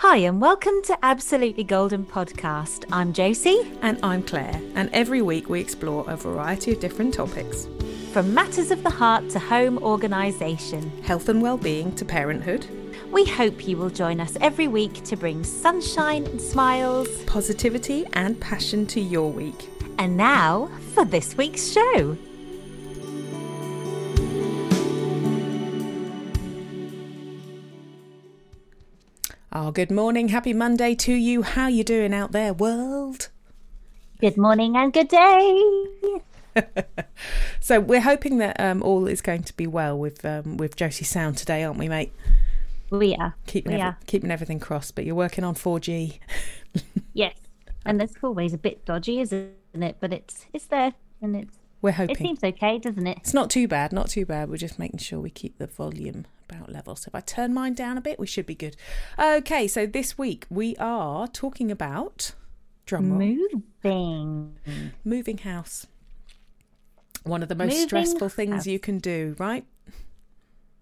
Hi, and welcome to Absolutely Golden Podcast. I'm Josie. And I'm Claire, and every week we explore a variety of different topics from matters of the heart to home organisation, health and well-being to parenthood. We hope you will join us every week to bring sunshine and smiles, positivity and passion to your week. And now for this week's show. Oh, good morning. Happy Monday to you. How you doing out there, world? Good morning and good day. so we're hoping that um, all is going to be well with um, with Josie Sound today, aren't we, mate? We are. Keeping, we every, are. keeping everything crossed, but you're working on 4G. yes, and that's always a bit dodgy, isn't it? But it's it's there, and it's. We're hoping. It seems okay, doesn't it? It's not too bad. Not too bad. We're just making sure we keep the volume about level. So if I turn mine down a bit, we should be good. Okay, so this week we are talking about drum moving, moving house. One of the most moving stressful things house. you can do, right?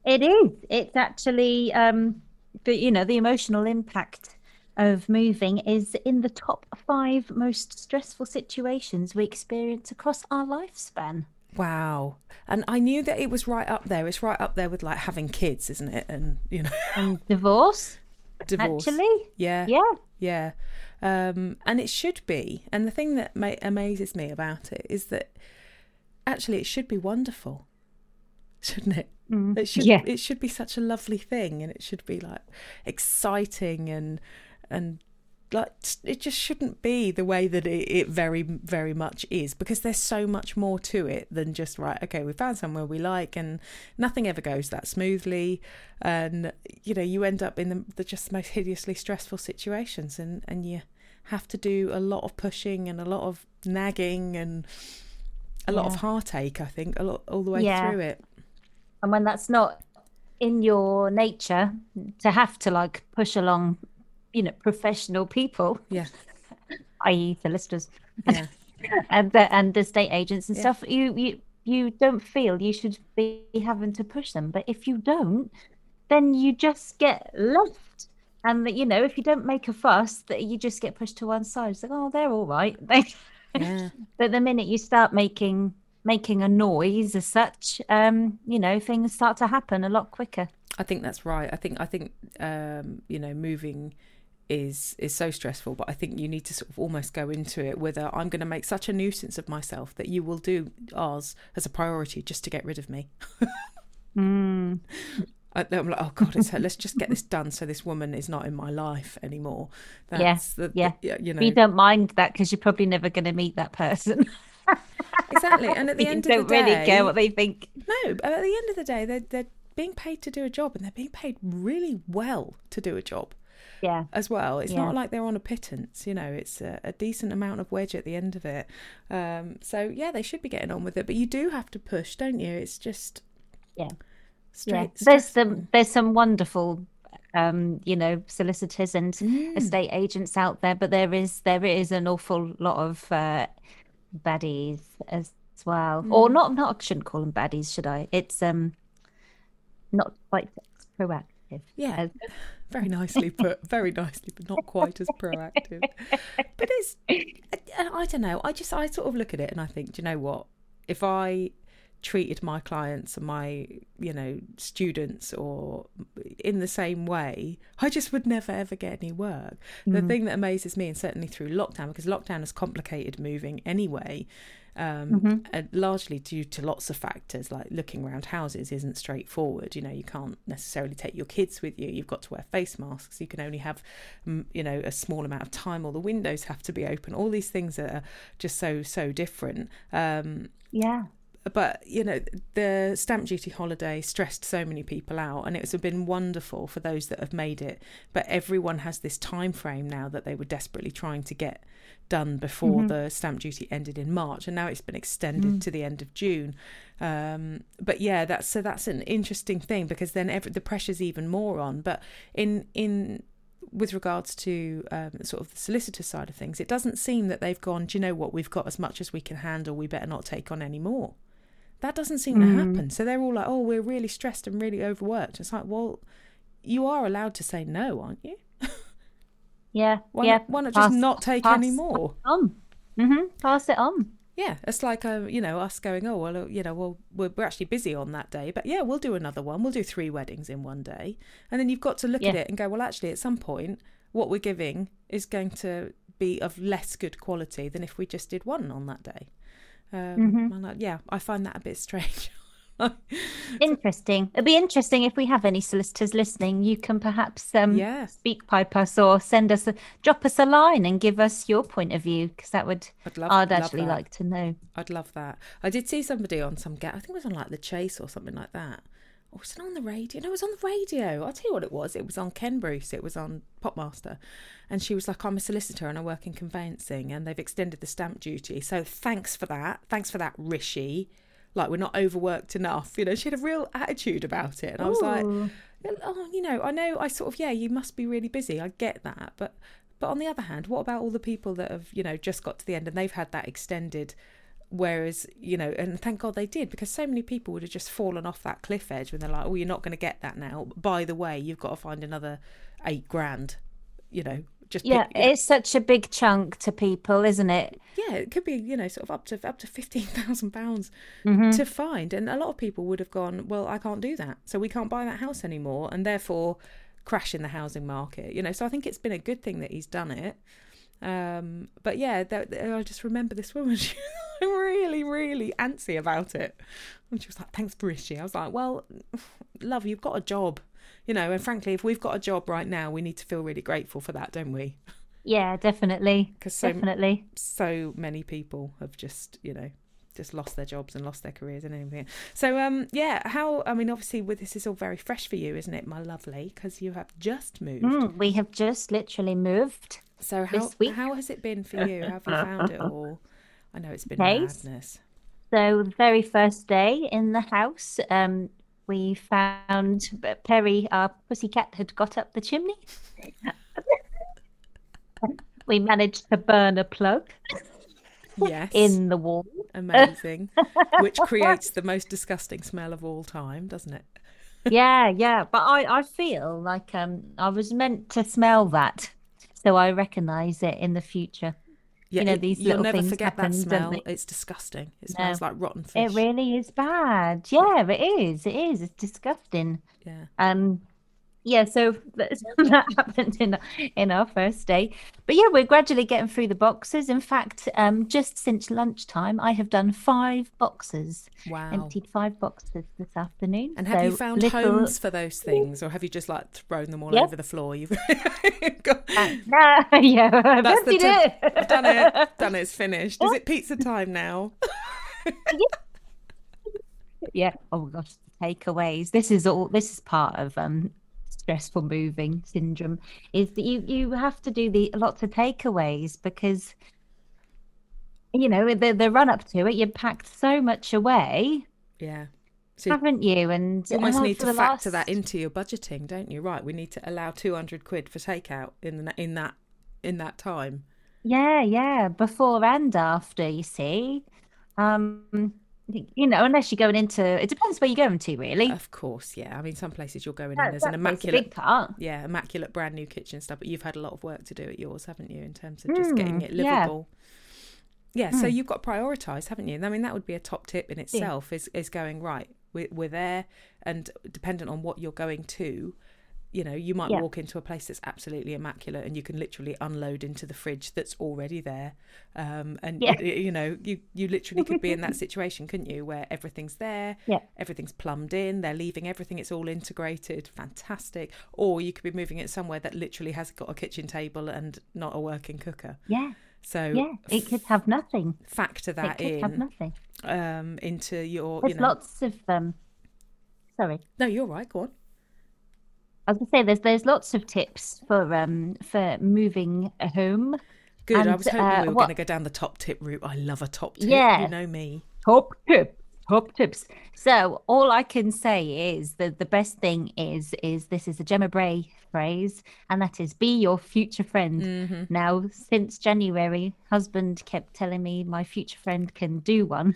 It is. It's actually, um, but you know, the emotional impact of moving is in the top five most stressful situations we experience across our lifespan. Wow. And I knew that it was right up there. It's right up there with like having kids, isn't it? And, you know, and divorce. Divorce. Actually. Yeah. Yeah. Yeah. Um, and it should be. And the thing that ma- amazes me about it is that actually it should be wonderful, shouldn't it? Mm. It should. Yeah. It should be such a lovely thing, and it should be like exciting and and like it just shouldn't be the way that it, it, very very much is because there's so much more to it than just right okay we found somewhere we like and nothing ever goes that smoothly and you know you end up in the, the just most hideously stressful situations and and you have to do a lot of pushing and a lot of nagging and a lot yeah. of heartache i think a lot all the way yeah. through it and when that's not in your nature to have to like push along you know professional people yeah. i.e solicitors yeah. And the and the state agents and yeah. stuff you you you don't feel you should be having to push them. But if you don't then you just get left. And that you know if you don't make a fuss that you just get pushed to one side. It's like oh they're all right. Yeah. but the minute you start making making a noise as such um you know things start to happen a lot quicker. I think that's right. I think i think um you know moving is is so stressful but i think you need to sort of almost go into it whether i'm going to make such a nuisance of myself that you will do ours as a priority just to get rid of me. Mm. I, am like oh god it's her. let's just get this done so this woman is not in my life anymore. The, yeah. the, you know. you don't mind that because you're probably never going to meet that person. Exactly and at the you end don't of the day don't really care what they think. No at the end of the day they're, they're being paid to do a job and they're being paid really well to do a job yeah. as well. It's yeah. not like they're on a pittance you know it's a, a, decent amount of wedge at the end of it. Um, so yeah they should be getting on with it but you do have to push don't you? It's just yeah. straight yeah. there's some there's some wonderful um, you know solicitors and mm. estate agents out there but there is there is an awful lot of uh, baddies as well. Mm. or not not I shouldn't call them baddies should I? It's um not quite proactive yeah. as- very nicely put. Very nicely but not quite as proactive. But it's I, don't know. I just i sort of look at it and i think do you know what? If i treated my clients and my you know students or in the same way i just would never ever get any work. The Mm. thing that amazes me and certainly through lockdown because lockdown has complicated moving anyway um, Mhm. and largely due to lots of factors like looking around houses isn't straightforward. You know you can't necessarily take your kids with you. You've got to wear face masks. You can only have mm, you know a small amount of time All the windows have to be open. All these things are just so so different. Um, yeah. but you know the stamp duty holiday stressed so many people out and it's been wonderful for those that have made it. But everyone has this time frame now that they were desperately trying to get done before Mhm. the stamp duty ended in March and now it's been extended Mm. to the end of June. Um, but yeah that's so that's an interesting thing because then every, the pressure's even more on. But in in with regards to um, sort of the solicitor side of things it doesn't seem that they've gone do you know what? We've got as much as we can handle. We better not take on any more. That doesn't seem to Mm. happen. So they're all like oh we're really stressed and really overworked. It's like well you are allowed to say no aren't you Yeah, Why yeah. not, why not Pass- just not take pass any more? On. hmm Pass it on. Yeah, it's like uh, you know us going. Oh well, uh, you know, well we're, we're actually busy on that day, but yeah, we'll do another one. We'll do three weddings in one day, and then you've got to look at it and go, well, actually, at some point, what we're giving is going to be of less good quality than if we just did one on that day. Um, Mhm. I'm yeah, I find that a bit strange. Interesting. It'd be interesting if we have any solicitors listening. You can perhaps um, yeah, SpeakPipe us or send us a drop us a line and give us your point of view because that would I'd love. I'd actually that. like to know. I'd love that. I did see somebody on some get. I think it was on like the Chase or something like that. Or was it on the radio? No, it was on the radio. I'll tell you what it was. It was on Ken Bruce. It was on Popmaster. And she was like, I'm a solicitor and I work in conveyancing and they've extended the stamp duty. So thanks for that. Thanks for that, Rishi. Like we're not overworked enough. You know, she had a real attitude about it. And I was like, oh, you know, I know I sort of yeah, you must be really busy. I get that, but but on the other hand, what about all the people that have you know just got to the end and they've had that extended? Whereas you know, and thank God they did because so many people would have just fallen off that cliff edge when they're like, oh, you're not going to get that now. By the way, you've got to find another eight grand. You know, just Yeah, pick, you know, it's such a big chunk to people, isn't it? yeah, it could be you know sort of up to up to fifteen thousand pounds hmm to find. And a lot of people would have gone, well, I can't do that. So we can't buy that house anymore. And therefore crash in the housing market, you know. So I think it's been a good thing that he's done it. Um, but yeah, th- th- I just remember this woman, she was really, really antsy about it. And she was like, thanks, Brishy. I was like, well, love, you've got a job, you know. And frankly, if we've got a job right now, we need to feel really grateful for that, don't we? Yeah, definitely. Because so Definitely. so many people have just you know just lost their jobs and lost their careers and everything so um yeah how i mean obviously with this is all very fresh for you isn't it my lovely because you have just moved Mm, we have just literally moved. so how this week. how has it been for you have you found it all i know it's been Days. madness So the very first day in the house, um, we found Perry, our pussycat, had got up the chimney. We managed to burn a plug yes in the wall. amazing which creates the most disgusting smell of all time doesn't it Yeah, yeah. But I, I feel like um I was meant to smell that. So I recognise it in the future. Yeah know, it- these you'll little never things forget that happen, don't smell it's disgusting it No. smells like rotten fish It really is bad. Yeah, it is. It is. It's disgusting. yeah Um, yeah, so that, that happened in in our first day. But yeah, we're gradually getting through the boxes. In fact, um, just since lunchtime, I have done five boxes, wow emptied five boxes this afternoon. And have you found little- homes for those things, or have you just like thrown them all Yeah. over the floor? You've got, Uh, no, yeah, I've That's the tip. it. I've done it. Done it. It's finished. Is it pizza time now? Yeah. Oh my gosh, takeaways. This is all. This is part of um stressful moving syndrome. Is that you you have to do the lots of takeaways because you know the the run up to it. You packed so much away, Yeah. So haven't you? And you almost need to factor that into your budgeting, don't you? Right. We need to allow two hundred quid for takeout in the in that in that time. Yeah, yeah, before and after. You see, um, you know, unless you're going into it depends where you're going to, really. Of course. Yeah. I mean, some places you're going That- in. There's an that plays a immaculate. Yeah, immaculate brand new kitchen stuff, but you've had a lot of work to do at yours, haven't you, in terms of just getting Mm, it livable? Yeah, so Mm. you've got to prioritise, haven't you? I mean, that would be a top tip in itself is, is going, right, we're, we're there, and dependent on what you're going to, you know, you might Yeah. walk into a place that's absolutely immaculate and you can literally unload into the fridge that's already there. Um, and, Yeah. y- you know, you, you literally could be in that situation, couldn't you, where everything's there, Yeah. everything's plumbed in, they're leaving everything, it's all integrated, fantastic. Or you could be moving it somewhere that literally has got a kitchen table and not a working cooker. Yeah, So yeah, it could have nothing. factor It that could have in nothing. um, into your, There's you know. lots of um. Sorry, No, you're right. Go on. I was gonna say there's there's lots of tips for um for moving a home. Good. I was hoping uh, we were what- going to go down the top tip route. I love a top tip. Yeah. You know me. Top tip, top tips. So all I can say is that the best thing is is this is a Gemma Bray phrase, and that is be your future friend. Mm-hmm. Now, since January, husband kept telling me my future friend can do one.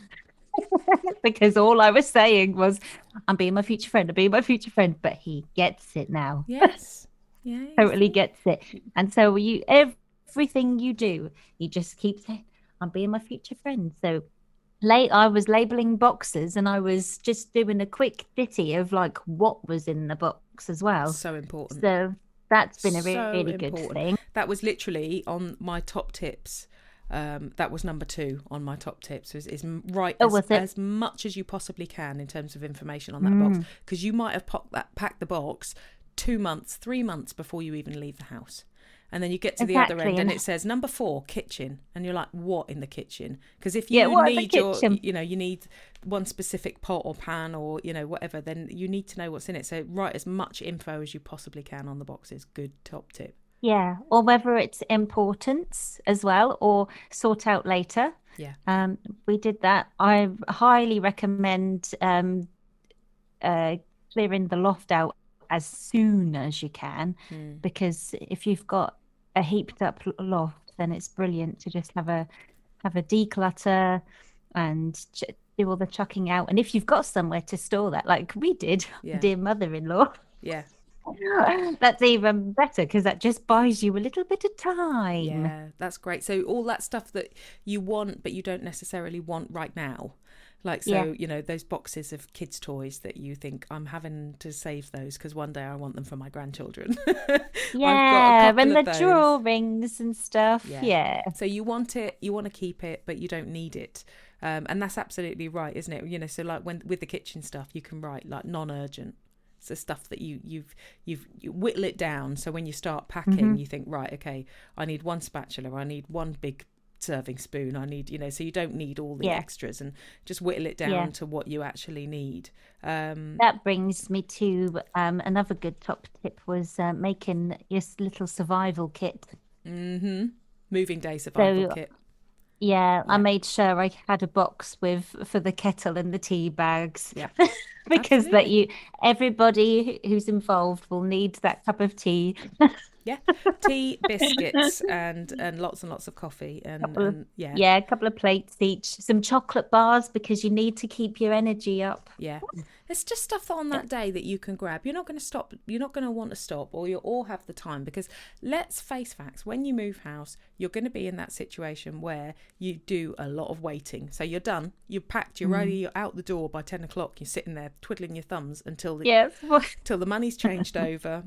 because all I was saying was, I'm being my future friend, I'm being my future friend, but he gets it now. Yes. Yeah, totally gets it. And so you everything you do, you just keep saying, I'm being my future friend. So late I was labeling boxes and I was just doing a quick ditty of like what was in the box as well. So important. So that's been a really, So really good important. thing. That was literally on my top tips. Um, that was number two on my top tips. Is, is right Oh, as, as much as you possibly can in terms of information on that Mm. box, because you might have popped that packed the box two months, three months before you even leave the house, and then you get to the other end and it says number four kitchen, and you're like, what in the kitchen? Because if you Yeah, what in the need your, you know, you need one specific pot or pan or you know whatever, then you need to know what's in it. So write as much info as you possibly can on the boxes. Good top tip. Yeah. Or whether it's importance as well or sort out later. Yeah. Um, we did that. I highly recommend um, uh, clearing the loft out as soon as you can Mm. because if you've got a heaped up loft, then it's brilliant to just have a have a declutter and ch do all the chucking out. And if you've got somewhere to store that, like we did, Yeah. dear mother-in-law, Yeah. that's even better because that just buys you a little bit of time. Yeah, that's great. So all that stuff that you want but you don't necessarily want right now. Like so, Yeah. you know, those boxes of kids' toys that you think I'm having to save those because one day I want them for my grandchildren. Yeah, and the those. drawings and stuff. Yeah. Yeah. So you want it, you want to keep it, but you don't need it. Um, and that's absolutely right, isn't it? You know, so like when with the kitchen stuff, you can write like non-urgent. So stuff that you you've you've you whittle it down. So when you start packing, Mhm. you think, right, okay, I need one spatula, I need one big serving spoon, I need, you know, so you don't need all the Yeah. extras, and just whittle it down Yeah. to what you actually need. Um, That brings me to um, another good top tip was uh, making your little survival kit. hmm Moving day survival So- kit. Yeah, I made sure I had a box with for the kettle and the tea bags Yeah. because that you everybody who's involved will need that cup of tea. Yeah, tea, biscuits, and and lots and lots of coffee, and, of- and yeah, Yeah, a couple of plates each, some chocolate bars because you need to keep your energy up. Yeah. It's just stuff that on that day that you can grab. You're not going to stop. You're not going to want to stop, or you'll all have the time. Because let's face facts: when you move house, you're going to be in that situation where you do a lot of waiting. So you're done. You're packed. You're ready. Mm. You're out the door by ten o'clock. You're sitting there twiddling your thumbs until the Yes. till the money's changed over.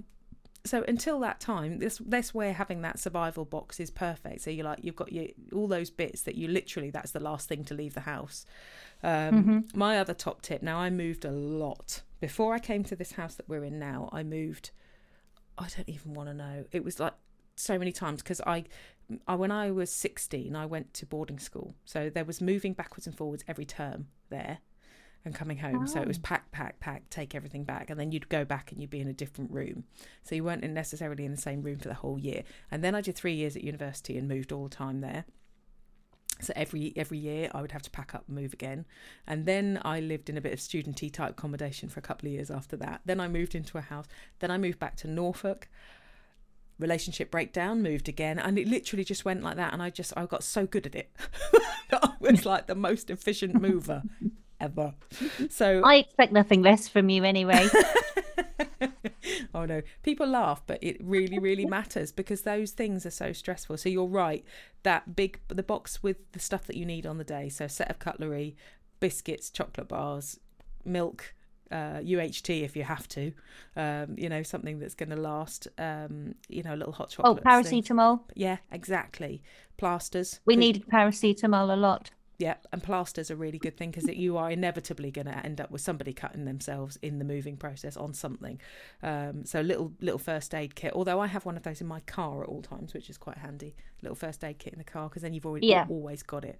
So until that time, this this where having that survival box is perfect. So you're like you've got your all those bits that you literally that's the last thing to leave the house. Um, My other top tip. Now I moved a lot before I came to this house that we're in now. I moved. I don't even want to know. It was like so many times because I, I when I was 16, I went to boarding school. So there was moving backwards and forwards every term there and coming home. So it was Oh. pack, pack, pack, take everything back. And then you'd go back and you'd be in a different room. So you weren't necessarily in the same room for the whole year. And then I did three years at university and moved all the time there. So every every year I would have to pack up and move again. And then I lived in a bit of studenty type accommodation for a couple of years after that. Then I moved into a house. Then I moved back to Norfolk. Relationship breakdown, moved again, and it literally just went like that. And I just I got so good at it that I was like the most efficient mover ever. So I expect nothing less from you anyway. oh no, people laugh, but it really, really matters because those things are so stressful. So you're right. That big, the box with the stuff that you need on the day. So set of cutlery, biscuits, chocolate bars, milk, uh, UHT if you have to. Um, you know something that's going to last. Um, you know, a little hot Oh, chocolate. things. paracetamol. Yeah, exactly. Plasters. We needed paracetamol a lot. Yeah, and plasters are a really good thing because you are inevitably going to end up with somebody cutting themselves in the moving process on something. Um, so little little first aid kit. Although I have one of those in my car at all times, which is quite handy. Little first aid kit in the car because then you've already Yeah. always got it.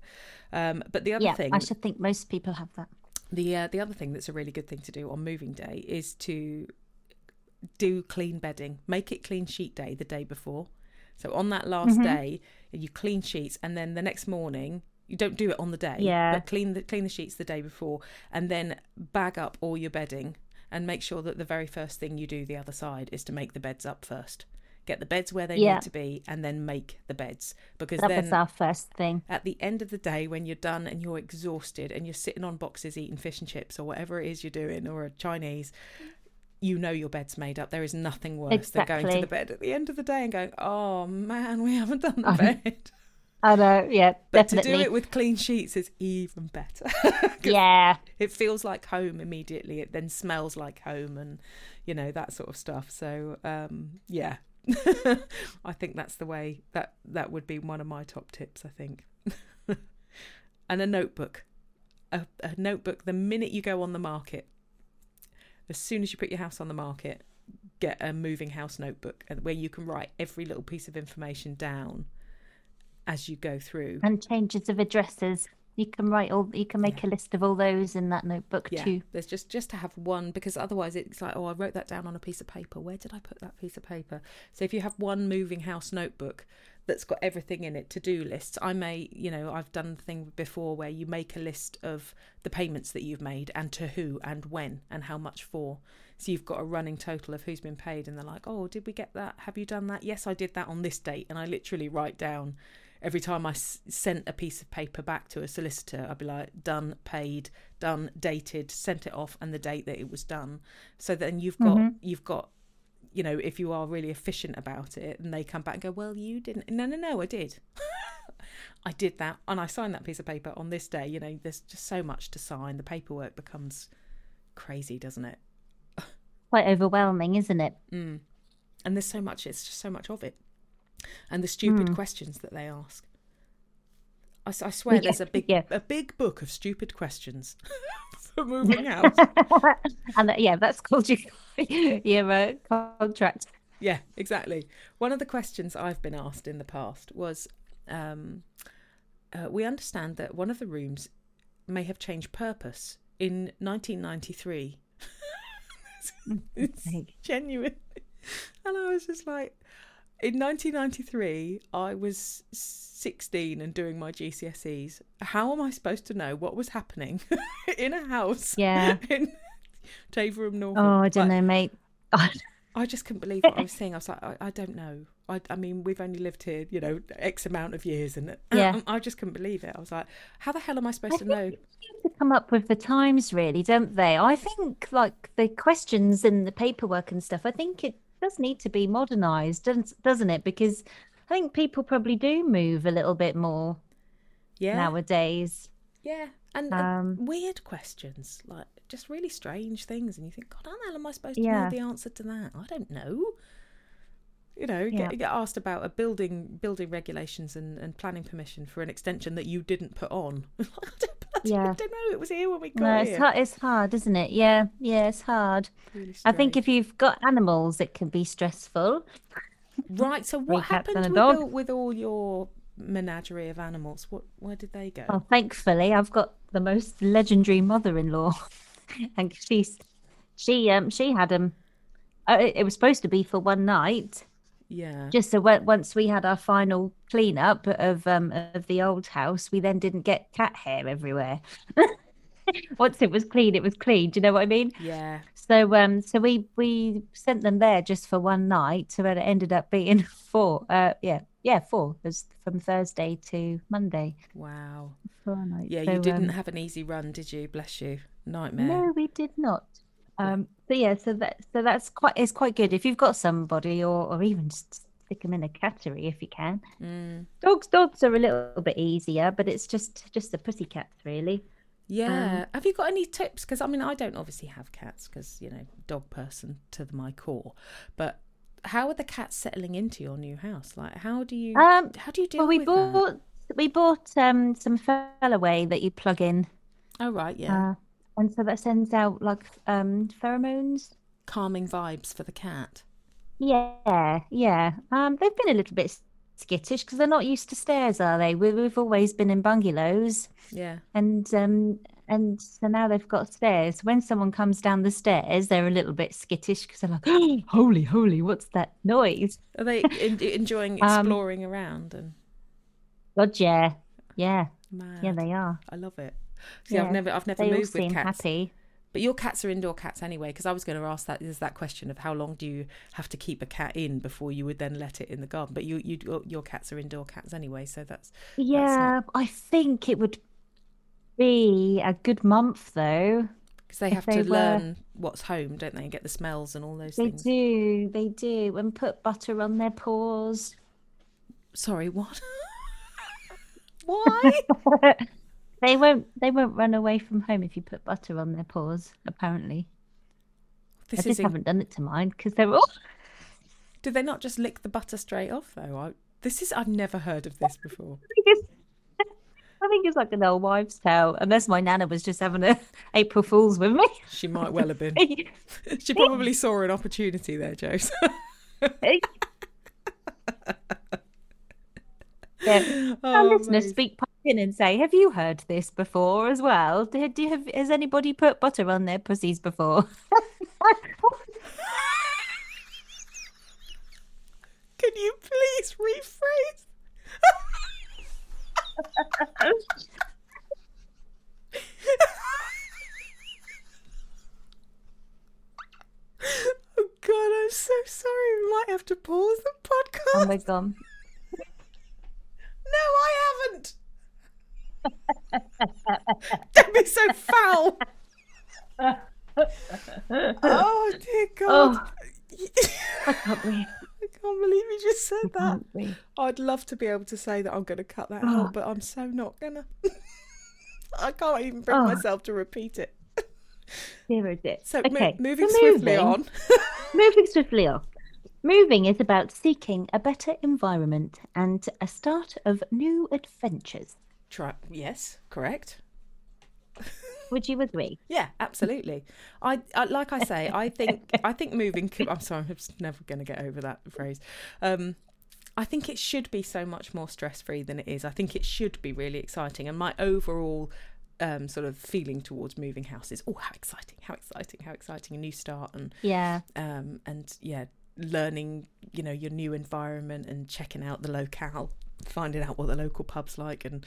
Um, but the other Yeah, thing, I should think most people have that. the uh, the other thing that's a really good thing to do on moving day is to do clean bedding. Make it clean sheet day the day before. So on that last Mhm. day, you clean sheets, and then the next morning you don't do it on the day. Yeah. But clean the clean the sheets the day before, and then bag up all your bedding, and make sure that the very first thing you do the other side is to make the beds up first. Get the beds where they Yeah. need to be, and then make the beds because That then was our first thing. at the end of the day when you're done and you're exhausted and you're sitting on boxes eating fish and chips or whatever it is you're doing or a chinese you know your bed's made up. There is nothing worse than going to the bed at the end of the day and going, "Oh man, we haven't done the bed." I know, yeah, But to do it with clean sheets is even better. yeah, it feels like home immediately. It then smells like home, and you know that sort of stuff. So um, yeah, I think that's the way that that would be one of my top tips. I think, and a notebook, a, a notebook. The minute you go on the market, as soon as you put your house on the market, get a moving house notebook where you can write every little piece of information down as you go through. and changes of addresses. You can write all. You can make a list of all those in that notebook Yeah, too. there's just just to have one because otherwise it's like oh I wrote that down on a piece of paper. Where did I put that piece of paper? So if you have one moving house notebook that's got everything in it, to do lists. I may you know I've done the thing before where you make a list of the payments that you've made and to who and when and how much for. So you've got a running total of who's been paid, and they're like, oh did we get that? Have you done that? Yes, I did that on this date, and I literally write down every time I s- sent a piece of paper back to a solicitor, I'd be like, done, paid, done, dated, sent it off, and the date that it was done. So then you've got Mhm. you've got, you know, if you are really efficient about it, and they come back and go, well, you didn't. No, no, no, I did. I did that, and I signed that piece of paper on this day. You know, there's just so much to sign. The paperwork becomes crazy, doesn't it? Quite overwhelming, isn't it? Mm. And there's so much. It's just so much of it, and the stupid Mm. questions that they ask. I swear, Yeah, there's a big yeah. a big book of stupid questions for moving out. and that, yeah, that's called your your uh, contract. yeah, exactly. One of the questions I've been asked in the past was, um, uh, we understand that one of the rooms may have changed purpose in 1993. it's sake. genuine. And I was just like, in 1993, I was 16 and doing my GCSEs. How am I supposed to know what was happening in a house Yeah. in Taverham, Norfolk? Oh, I don't Like, know, mate. I just couldn't believe what I was seeing. I was like, I, I don't know. I, I mean, we've only lived here, you know, X amount of years, and uh, Yeah. Um, I, just couldn't believe it. I was like, how the hell am I supposed to know? to come up with the times, really, don't they? I think like the questions and the paperwork and stuff. I think it does need to be modernised, doesn't doesn't it? Because I think people probably do move a little bit more Yeah, nowadays. yeah, and, and Um, weird questions, like just really strange things, and you think, God, how the hell am I supposed to Yeah. know the answer to that? I don't know. You know, you Yeah. get, get asked about a building building regulations and, and planning permission for an extension that you didn't put on. I don't, Yeah. don't know. It was here when we got No, it's here. hard. It's hard, isn't it? Yeah, yeah, it's hard. Really I think if you've got animals, it can be stressful. Right. So what happened with all, with all your menagerie of animals? What where did they go? Well, thankfully, I've got the most legendary mother-in-law, and she's she um she had them. Uh, it it was supposed to be for one night, Yeah. just so when, once we had our final cleanup of um of the old house, we then didn't get cat hair everywhere. Once it was clean, it was clean. Do you know what I mean? Yeah. So um so we we sent them there just for one night, so it ended up being four. Uh yeah yeah four. It was from Thursday to Monday. Wow. Four nights. Yeah, So, you didn't um, have an easy run, did you? Bless you. Nightmare. No, we did not. Um, so yeah, so that so that's quite it's quite good if you've got somebody, or or even just stick them in a cattery if you can. Mm. Dogs, dogs are a little bit easier, but it's just just the pussycats really. Yeah. have you got any tips? Because I mean, I don't obviously have cats because you know, dog person to the, my core. But how are the cats settling into your new house? Like, how do you Um, how do you deal well, we with that? bought we bought um some Feliway that you plug in, Oh right, yeah. uh, and so that sends out like um pheromones. Calming vibes for the cat. Yeah, yeah. Um, they've been a little bit skittish because they're not used to stairs, are they? We, we've always been in bungalows. Yeah. and um and so now they've got stairs when someone comes down the stairs they're a little bit skittish because they're like oh, holy holy what's that noise Are they en- enjoying Um, exploring around and god yeah yeah mad? yeah they are I love it. See, I've never I've never moved with cats. happy But your cats are indoor cats anyway, because I was going to ask that is that question of how long do you have to keep a cat in before you would then let it in the garden? But you you your cats are indoor cats anyway, so that's yeah i think it would be a good month though because they have they to were- learn what's home, don't they, and get the smells and all those They things. do, they do, and put butter on their paws. Sorry, what? Why? they won't. They won't run away from home if you put butter on their paws. Apparently, This I is. just in- haven't done it to mine because they're all. Did they not just lick the butter straight off though? I, this is. I've never heard of this before. I think it's like an old wives' tale, unless my nana was just having a April Fool's with me. She might well have been. she probably saw an opportunity there, Joe. Yeah. Our Oh, listeners speak in and say, "Have you heard this before as well? Do you have, has anybody put butter on their pussies before?" Can you please rephrase? oh God, I'm so sorry. We might have to pause the podcast. oh my god! No, I haven't. Don't be so foul. oh dear God. Oh, I can't breathe. I can't believe you just said I that. I'd love to be able to say that I'm going to cut that Oh. out, but I'm so not gonna. I can't even bring Oh. myself to repeat it. Zero dip. So mo- okay, moving so swiftly moving- on. Moving swiftly on. Moving is about seeking a better environment and a start of new adventures. Try. Yes, correct. Would you agree? Yeah, absolutely. I, I like I say, I think I think moving. I'm sorry, I'm just never going to get over that phrase. Um, I think it should be so much more stress free than it is. I think it should be really exciting, and my overall um, sort of feeling towards moving house is, oh, how exciting, how exciting, how exciting! A new start, and Yeah. um, and yeah, learning, you know, your new environment and checking out the locale, finding out what the local pub's like, and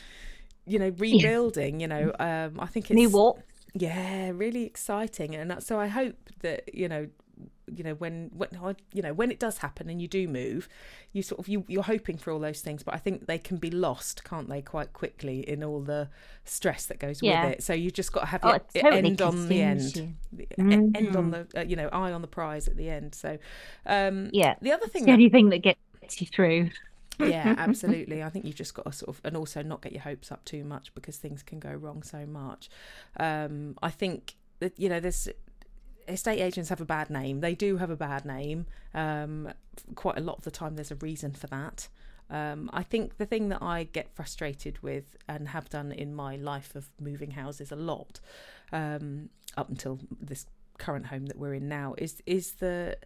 you know, rebuilding. You know, um, I think it's New walk. yeah, really exciting, and so I hope that you know, you know when when you know when it does happen and you do move, you sort of you you're hoping for all those things, but I think they can be lost, can't they, quite quickly in all the stress that goes Yeah. with it. So you just got to have Oh, your totally end on the end, you. e- end on Mhm. the uh, you know eye on the prize at the end. So um, Yeah. the other It's thing the that only thing that gets you through. Yeah absolutely. I think you've just got to sort of and also not get your hopes up too much because things can go wrong so much. Um i think that you know there's estate agents have a bad name. They do have a bad name um quite a lot of the time there's a reason for that. Um, I think the thing that I get frustrated with and have done in my life of moving houses a lot, um, up until this current home that we're in now, is is the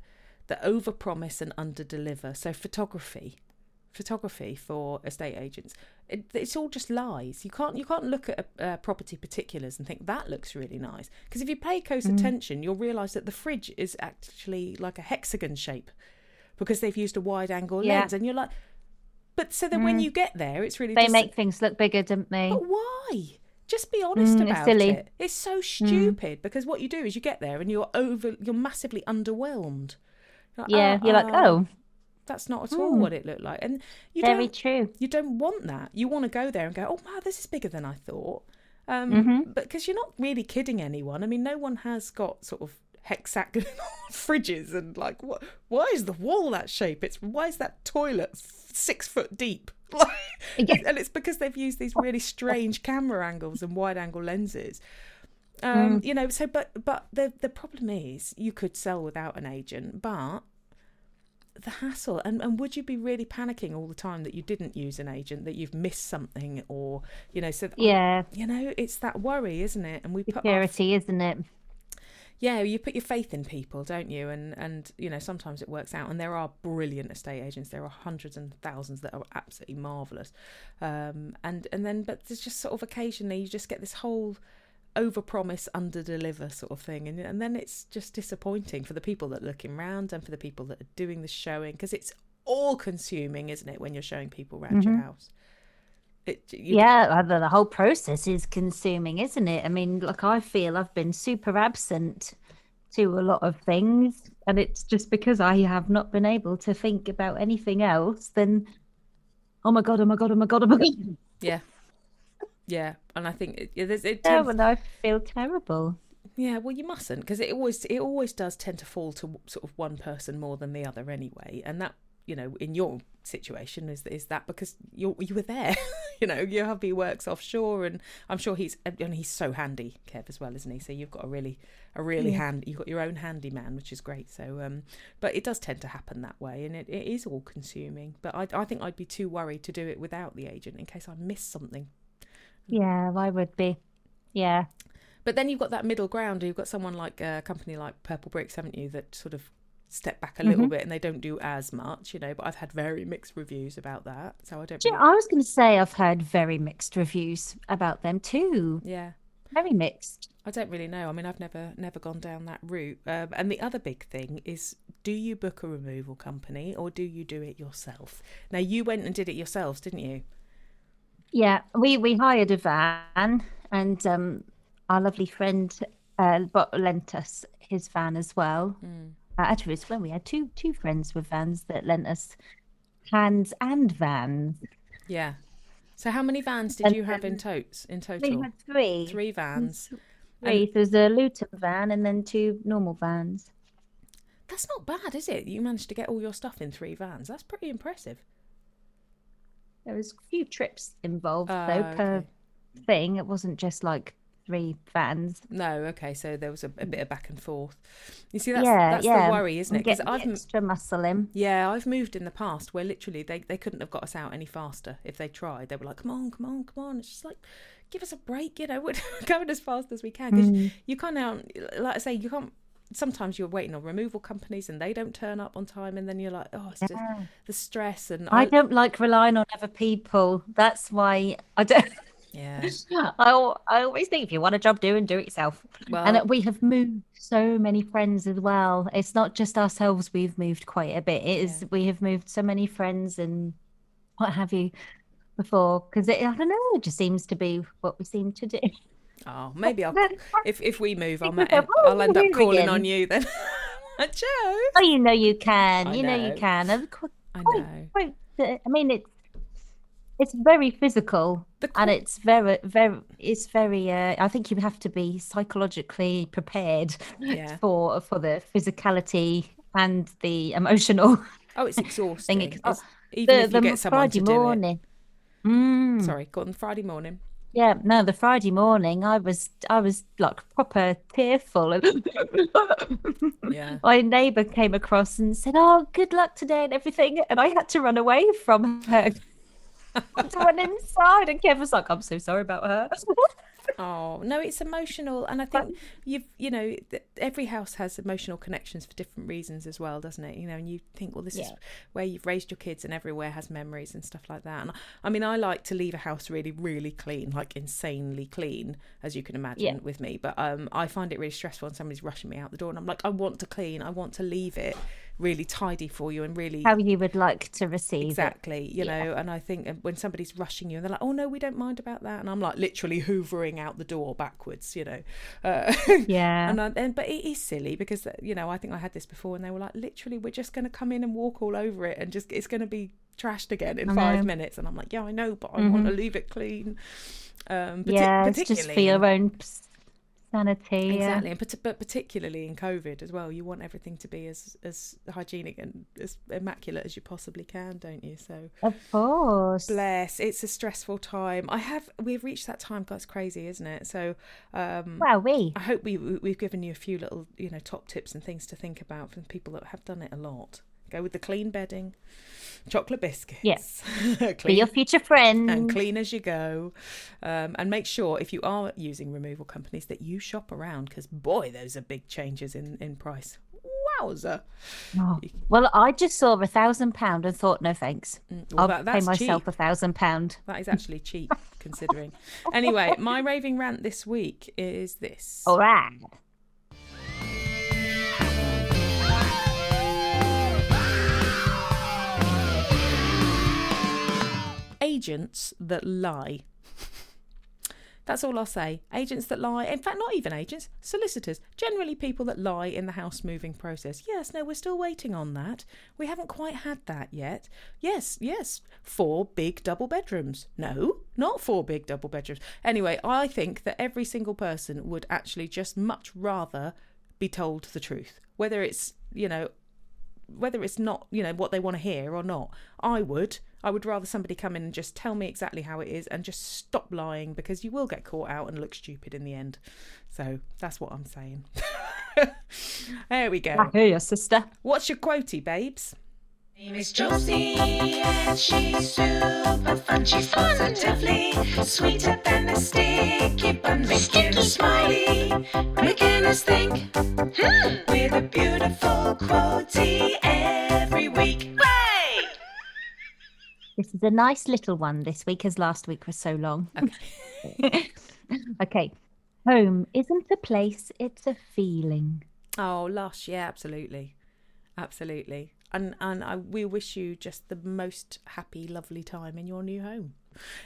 the overpromise and underdeliver. So photography, photography for estate agents, it, it's all just lies. You can't you can't look at uh, property particulars and think that looks really nice because if you pay close attention, you'll realise that the fridge is actually like a hexagon shape because they've used a wide angle Yeah. lens, and you're like, but so then when you get there, it's really They just, make things look bigger, don't they? but why? Just be honest Mm, it's about silly. it. It's so stupid because what you do is you get there and you're over, you're massively underwhelmed. Like, Yeah. "Ah, You're like, ah, oh, that's not at all Hmm. what it looked like, and you very don't, true. you don't want that. You want to go there and go, oh wow, this is bigger than I thought. Um, Mhm. But because you're not really kidding anyone. I mean, no one has got sort of hexagonal fridges and like what? Why is the wall that shape? It's why is that toilet six foot deep? Yeah. and it's because they've used these really strange camera angles and wide angle lenses. Mm. Um, You know, so but but the the problem is you could sell without an agent, but the hassle. And, and would you be really panicking all the time that you didn't use an agent that you've missed something or you know so Yeah. you know it's that worry isn't it? And we put our, Security, isn't it? yeah you put your faith in people don't you? And and you know sometimes it works out. And there are brilliant estate agents. There are hundreds and thousands that are absolutely marvelous um and and then but there's just sort of occasionally you just get this whole overpromise underdeliver sort of thing and, and then it's just disappointing for the people that are looking round and for the people that are doing the showing because it's all consuming isn't it when you're showing people around your house it, you, Yeah, uh, the, the whole process is consuming, isn't it? I mean, like I feel I've been super absent to a lot of things, and it's just because I have not been able to think about anything else than, oh my god, oh my god, oh my god, oh my god. yeah yeah and i think it, it, it Yeah, tends, and I feel terrible. Yeah, well, you mustn't because it always it always does tend to fall to sort of one person more than the other anyway, and that you know in your situation is is that because you you were there, you know your hubby works offshore, and I'm sure he's and he's so handy, Kev as well, isn't he? So you've got a really a really Yeah. hand you've got your own handyman, which is great. So um, but it does tend to happen that way, and it, it is all consuming. But I I think I'd be too worried to do it without the agent in case I miss something. Yeah, I would be. Yeah. But then you've got that middle ground. You've got someone like a company like Purplebricks, haven't you, that sort of step back a little Mhm. bit and they don't do as much, you know. But I've had very mixed reviews about that, so I don't. Do really- I was going to say I've heard very mixed reviews about them too. yeah, Very mixed. I don't really know. I mean, I've never never gone down that route. Um, and the other big thing is, do you book a removal company or do you do it yourself? Now you went and did it yourselves, didn't you? Yeah, we we hired a van, and um, our lovely friend uh, lent us his van as well. Mm. Uh, actually, it's when we had two two friends with vans that lent us hands and vans. Yeah. So how many vans did And you have in totes in We total? had three. Three vans. Three. There was a Luton van and then two normal vans. That's not bad, is it? You managed to get all your stuff in three vans. That's pretty impressive. There was a few trips involved Ah, though per okay. thing. It wasn't just like three vans. No, okay, so there was a, a bit of back and forth. You see, that's yeah, that's yeah. the worry, isn't it? Because I've extra muscle in. yeah, I've moved in the past where literally they, they couldn't have got us out any faster if they tried. They were like, "Come on, come on, come on!" It's just like, give us a break, you know. We're going as fast as we can because Mm. you can't out. Like I say, you can't. Sometimes you're waiting on removal companies and they don't turn up on time, and then you're like, "Oh, it's just the stress." And I don't like relying on other people. That's why I don't. yeah, I, I always think if you want a job do and do it yourself. well, And we have moved so many friends as well. It's not just ourselves, we've moved quite a bit. It is, Yeah. we have moved so many friends and what have you before. Because I don't know, it just seems to be what we seem to do. Oh, maybe I'll if if we move, ma- of, "Oh, I'll end up calling again." on you then. Joe, Oh, you know you can. I you know. know. you can. I know. quite, I mean, it's it's very physical and it's very, very, it's very. Uh, I think you have to be psychologically prepared Yeah. for for the physicality and the emotional Oh, it's exhausting. ex- It's- even the if you get someone Friday to do morning. Mm. it. Sorry, go on Friday morning. Yeah, no, the Friday morning, I was, I was like proper tearful, and Yeah. my neighbour came across and said, "Oh, good luck today and everything," and I had to run away from her. I went inside, and Kev was like, "I'm so sorry about her." Oh no, it's emotional, and I think you've you know every house has emotional connections for different reasons as well, doesn't it? You know, and you think, well, this is where you've raised your kids, and everywhere has memories and stuff like that. And I mean, I like to leave a house really, really clean, like insanely clean, as you can imagine Yeah. with me. But um, I find it really stressful when somebody's rushing me out the door, and I'm like, I want to clean, I want to leave it really tidy for you, and really How you would like to receive it. Exactly, you Yeah. know, and I think uh, when somebody's rushing you and they're like, "Oh no, we don't mind about that," and I'm like literally hoovering out the door backwards, you know. Uh, Yeah. and, I, and but it is silly because uh, you know I think I had this before, and they were like, "Literally, we're just going to come in and walk all over it, and just it's going to be trashed again in five minutes," and I'm like, "Yeah, I know, but I want to leave it clean." Um, partic- yeah, it's just for your own sanity. yeah. Exactly, and but particularly in COVID as well, you want everything to be as as hygienic and as immaculate as you possibly can, don't you? So Of course. bless, it's a stressful time. I have we've reached that time. It's crazy, isn't it? So um, Wow, we. I hope we- we've given you a few little you know top tips and things to think about from people that have done it a lot. Go with the clean bedding, chocolate biscuits. Yes. Be your future friend. and clean as you go. Um, and make sure if you are using removal companies that you shop around because boy, those are big changes in, in price. Wowza! Oh, Well, I just saw a thousand pound and thought, no thanks. Mm, well, I'll that- pay myself a thousand pound. That is actually cheap considering. Anyway, my raving rant this week is this. All right. Agents that lie. That's all I'll say. Agents that lie. In fact, not even agents, solicitors. Generally, people that lie in the house moving process. Yes, no, we're still waiting on that. We haven't quite had that yet. Yes, yes, four big double bedrooms. No, not four big double bedrooms. Anyway, I think that every single person would actually just much rather be told the truth, whether it's, you know, whether it's not, you know, what they want to hear or not. I would. I would rather somebody come in and just tell me exactly how it is and just stop lying because you will get caught out and look stupid in the end. So that's what I'm saying. there we go. I hear you, sister. What's your quotey, babes? name is Josie and she's super fun. She's positively sweeter than a sticky bun, making us smiley, making us think. Hmm, with a beautiful quotey every week. This is a nice little one this week, as last week was so long. Okay. okay. Home isn't a place, it's a feeling. Oh, lush, yeah, absolutely, absolutely. And and I, we wish you just the most happy, lovely time in your new home.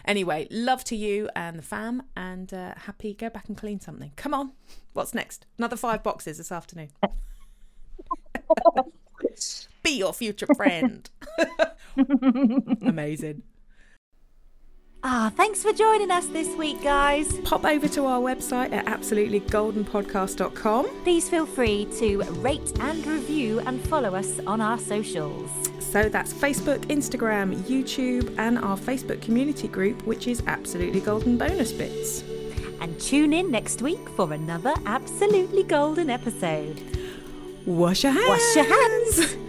Anyway, love to you and the fam, and uh, happy. Go back and clean something. Come on, what's next? Another five boxes this afternoon. Be your future friend. Amazing. Ah, thanks for joining us this week, guys. Pop over to our website at absolutelygoldenpodcast.com. Please feel free to rate and review and follow us on our socials. So that's Facebook, Instagram, YouTube, and our Facebook community group, which is Absolutely Golden Bonus Bits. And tune in next week for another absolutely golden episode. Wash your hands. Wash your hands.